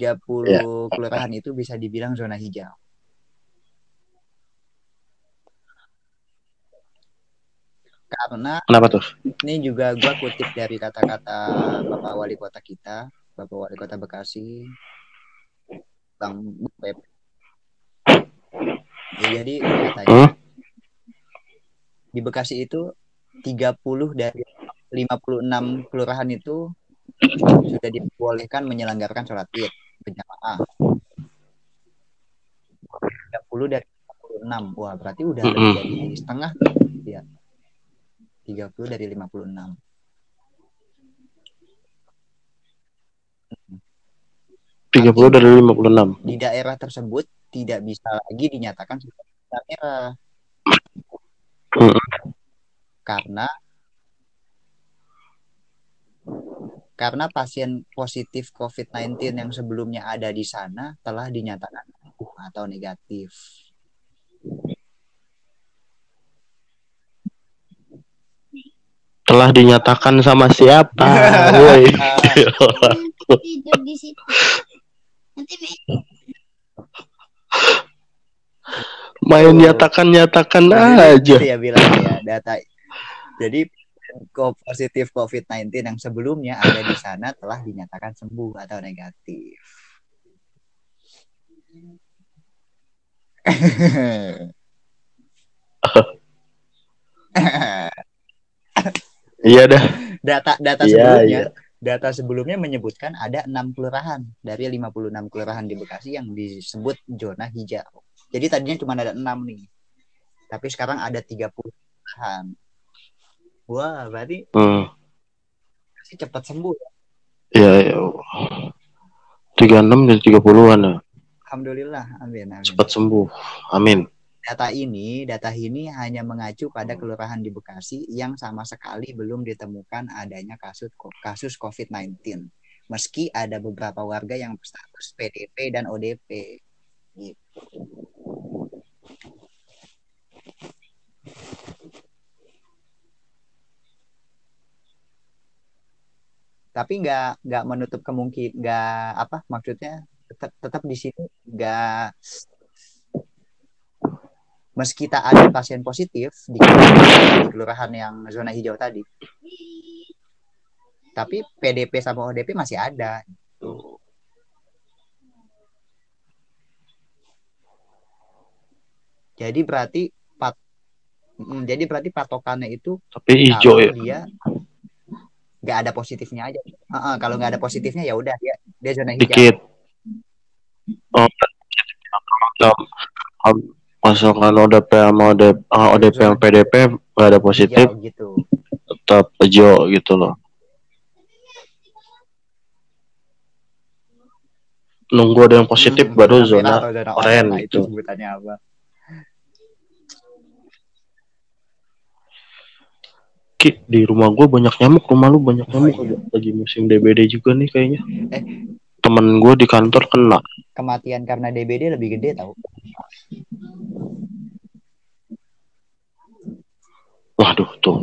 30 Ya. kelurahan itu bisa dibilang zona hijau. Karena Kenapa tuh? ini juga gua kutip dari kata-kata Bapak Wali Kota kita, Bapak Wali Kota Bekasi, Bang Beb. Ya, jadi katanya Hmm? di Bekasi itu 30 dari 56 kelurahan itu sudah dibolehkan menyelenggarakan sholat id berjamaah. 30 dari 56. Wah, berarti udah lebih Mm-mm. dari setengah ya. 30 dari 56. Tiga puluh dari lima puluh enam. Di daerah tersebut tidak bisa lagi dinyatakan sebagai zona merah Mm. karena karena pasien positif COVID-19 yang sebelumnya ada di sana telah dinyatakan sembuh atau negatif. Telah dinyatakan sama siapa? Woi. tidur di situ nanti Me- Main nyatakan-nyatakan Jadi, aja. Ya bilang ya data. Jadi positif COVID-19 yang sebelumnya ada di sana telah dinyatakan sembuh atau negatif. Iya dah. data data Iya, sebelumnya iya. data sebelumnya menyebutkan ada enam kelurahan dari 56 kelurahan di Bekasi yang disebut zona hijau. Jadi tadinya cuma ada enam nih. Tapi sekarang ada 30 kelurahan. Wah, berarti Hmm. sih cepat sembuh. ya. Iya. Tiga enam dari tiga puluhan ya. Alhamdulillah. Amin, amin. Cepat sembuh. Amin. Data ini, data ini hanya mengacu pada kelurahan di Bekasi yang sama sekali belum ditemukan adanya kasus kasus COVID-19. Meski ada beberapa warga yang berstatus PDP dan ODP. Gitu. Tapi nggak nggak menutup kemungkinan nggak apa maksudnya tetap tetap di sini nggak meski tak ada pasien positif di kelurahan, yang zona hijau tadi, tapi PDP sama ODP masih ada. Jadi berarti pat, mm, jadi berarti patokannya itu Tapi hijau ya. dia nggak ada positifnya aja. Heeh, kalau nggak ada positifnya ya udah dia dia zona hijau. Dikit. Oh, kalau Masakan ODP sama ODP, ah, ODP yang PDP nggak ada positif, Hijau gitu. tetap hijau gitu loh. Nunggu ada yang positif Hmm, baru zona zona oranye itu sebutannya apa? Ki, di rumah gue banyak nyamuk, rumah lu banyak Oh, nyamuk. iya. Lagi musim DBD juga nih kayaknya. Eh. Temen gue di kantor kena. Kematian karena DBD lebih gede tau. Waduh tuh.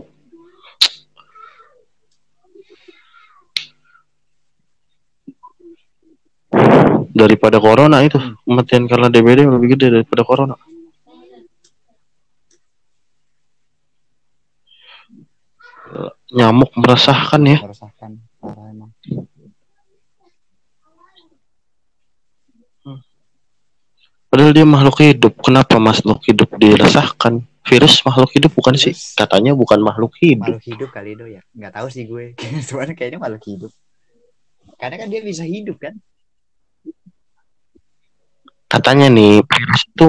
Daripada corona itu, Hmm. kematian karena DBD lebih gede daripada corona. Nyamuk meresahkan ya. meresahkan parah emang. Padahal dia makhluk hidup. Kenapa makhluk hidup diresahkan? Virus makhluk hidup bukan sih? Virus. Katanya bukan makhluk hidup. Makhluk hidup kali itu ya. Nggak tahu sih gue. Cuman kayaknya makhluk hidup. Karena kan dia bisa hidup kan. Katanya nih virus itu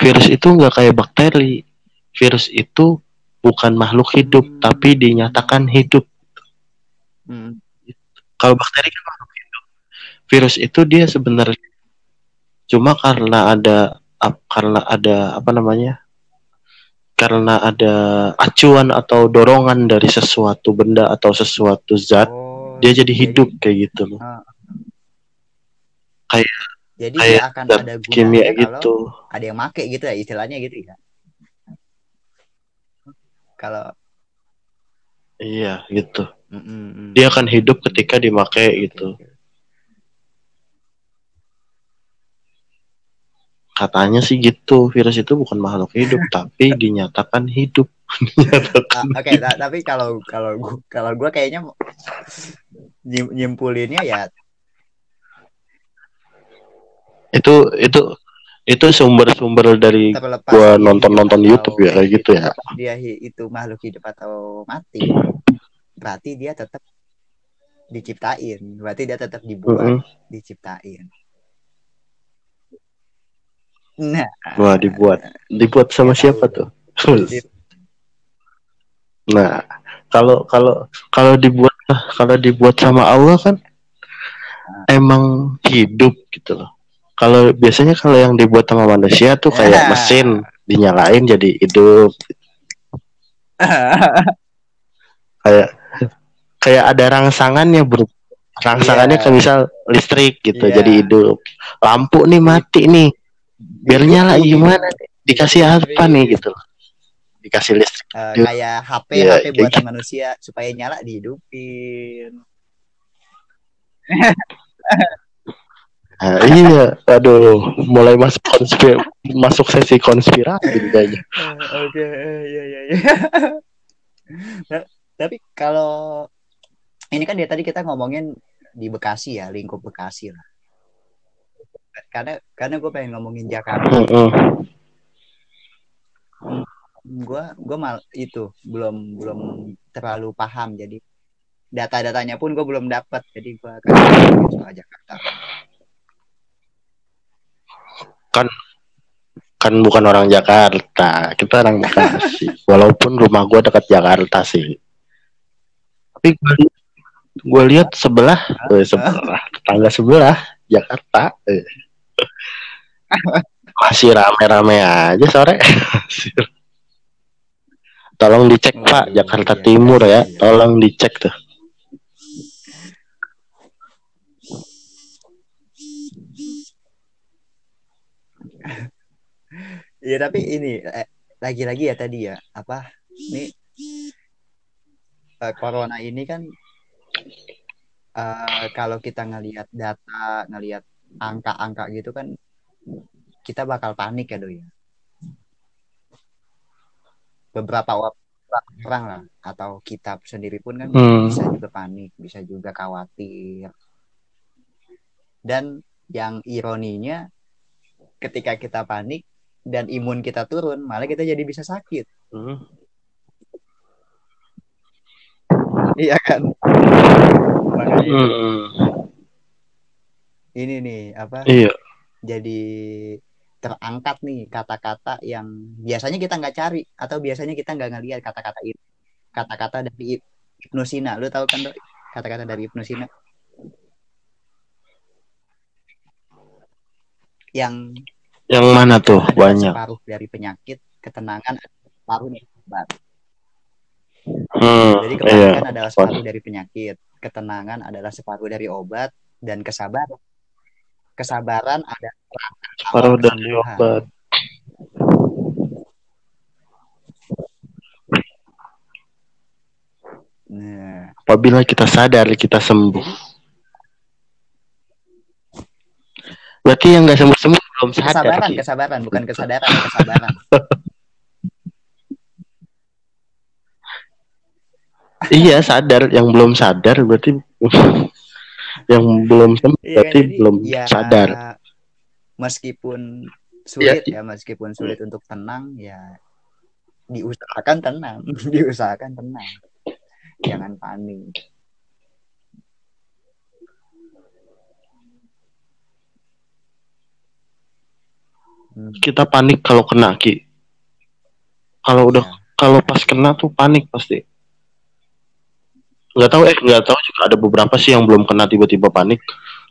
virus itu nggak kayak bakteri. Virus itu bukan makhluk hidup Hmm. tapi dinyatakan hidup. Hmm. Kalau bakteri kan makhluk hidup. Virus itu dia sebenarnya cuma karena ada ap- karena ada apa namanya? Karena ada acuan atau dorongan dari sesuatu benda atau sesuatu zat, Oh, dia jadi hidup kayak gitu loh. Ah. Kayak Jadi kayak dia akan ada gunanya kimia kalau gitu. ada yang make gitu ya istilahnya gitu ya. Kalau Iya, gitu. Mm, mm. Dia akan hidup ketika dimakai Oke, gitu. katanya sih gitu virus itu bukan makhluk hidup tapi dinyatakan hidup Ah, Oke, ta- tapi kalau kalau gua kalau gua kayaknya nyim- nyimpulinnya ya itu itu itu sumber-sumber dari terlepas gua nonton-nonton YouTube ya kayak gitu ya. dia itu makhluk hidup atau mati berarti dia tetap diciptain berarti dia tetap dibuat Mm-mm. diciptain nah Wah dibuat dibuat sama siapa tahu. tuh? Nah kalau kalau kalau dibuat kalau dibuat sama Allah kan emang hidup gitu loh. Kalau biasanya kalau yang dibuat sama manusia tuh kayak Ya. mesin dinyalain jadi hidup kayak kayak ada rangsangannya bro rangsangannya Iya. kayak misal listrik gitu Iya. jadi hidup lampu nih mati nih biar nyala gimana nih? dikasih apa nih gitu dikasih listrik Iya. kayak HP Iya, HP buatan gitu. manusia supaya nyala dihidupin nah, iya aduh mulai masuk konspir masuk sesi konspirasi kayaknya Eh, Oke, eh, iya iya iya. Nah, Tapi kalau ini kan dia tadi kita ngomongin di Bekasi ya, lingkup Bekasi lah. Karena karena gue pengen ngomongin Jakarta, Mm-mm. gue gue mal itu belum belum terlalu paham jadi data-datanya pun gue belum dapat jadi gue akan ngomongin soal Jakarta. Kan bukan orang Jakarta. Kita orang Bekasi. Walaupun rumah gua dekat Jakarta sih. Tapi gue lihat sebelah eh, sebelah tetangga sebelah Jakarta eh. masih rame-rame aja sore. Tolong dicek Pak Waduh, Jakarta iya, Timur iya, ya. iya. tolong dicek tuh Iya tapi ini eh, lagi-lagi ya tadi ya apa ini eh, corona ini kan eh, kalau kita ngelihat data ngelihat angka-angka gitu kan kita bakal panik ya doi ya beberapa or- orang lah atau kita sendiri pun kan Hmm. bisa juga panik bisa juga khawatir dan yang ironinya ketika kita panik dan imun kita turun malah kita jadi bisa sakit Hmm. iya kan makanya. Hmm. ini nih apa iya jadi terangkat nih kata-kata yang biasanya kita nggak cari atau biasanya kita nggak ngelihat kata-kata itu kata-kata dari Ib- Ibnu Sina lu tahu kan Dok? kata-kata dari Ibnu Sina yang yang mana tuh? banyak. separuh dari penyakit ketenangan separuh dari obat hmm. jadi iya. kepanikan adalah separuh dari penyakit ketenangan adalah separuh dari obat dan kesabaran kesabaran ada separuh dari obat. Nah, apabila kita sadar kita sembuh. Berarti yang nggak sembuh sembuh belum sadar kesabaran, Ki. kesabaran, bukan kesadaran, kesabaran. iya sadar yang belum sadar berarti yang belum sembuh Iya berarti jadi belum ya, sadar Meskipun sulit Iya. ya, meskipun sulit untuk tenang, ya diusahakan tenang, diusahakan tenang. Jangan panik. Kita panik kalau kena ki. Kalau udah ya. kalau pas kena tuh panik pasti. Nggak tahu eh nggak tahu juga ada beberapa sih yang belum kena tiba-tiba panik.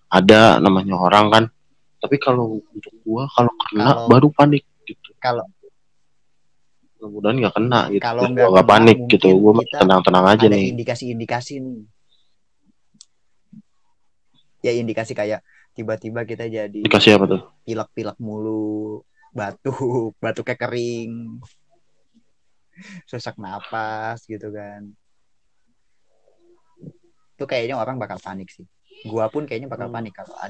Ada namanya orang kan. Tapi kalau untuk gua kalau kena Kalau- baru panik gitu. Kalau mudah-mudahan nggak kena gitu. Kalau nggak panik gitu. Gua tenang-tenang aja ada nih. indikasi-indikasi nih. Ya indikasi kayak tiba-tiba kita jadi dikasih apa tuh pilek-pilek mulu, batuk, batuknya kering, sesak napas gitu kan. Itu kayaknya orang bakal panik sih. Gua pun kayaknya bakal Hmm. panik kalau ada